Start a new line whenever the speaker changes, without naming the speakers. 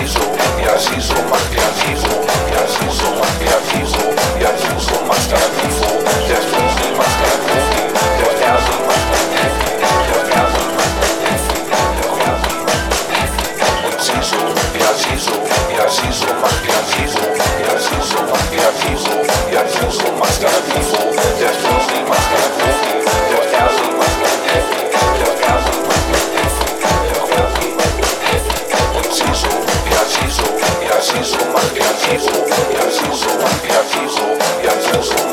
así así que así Sessions.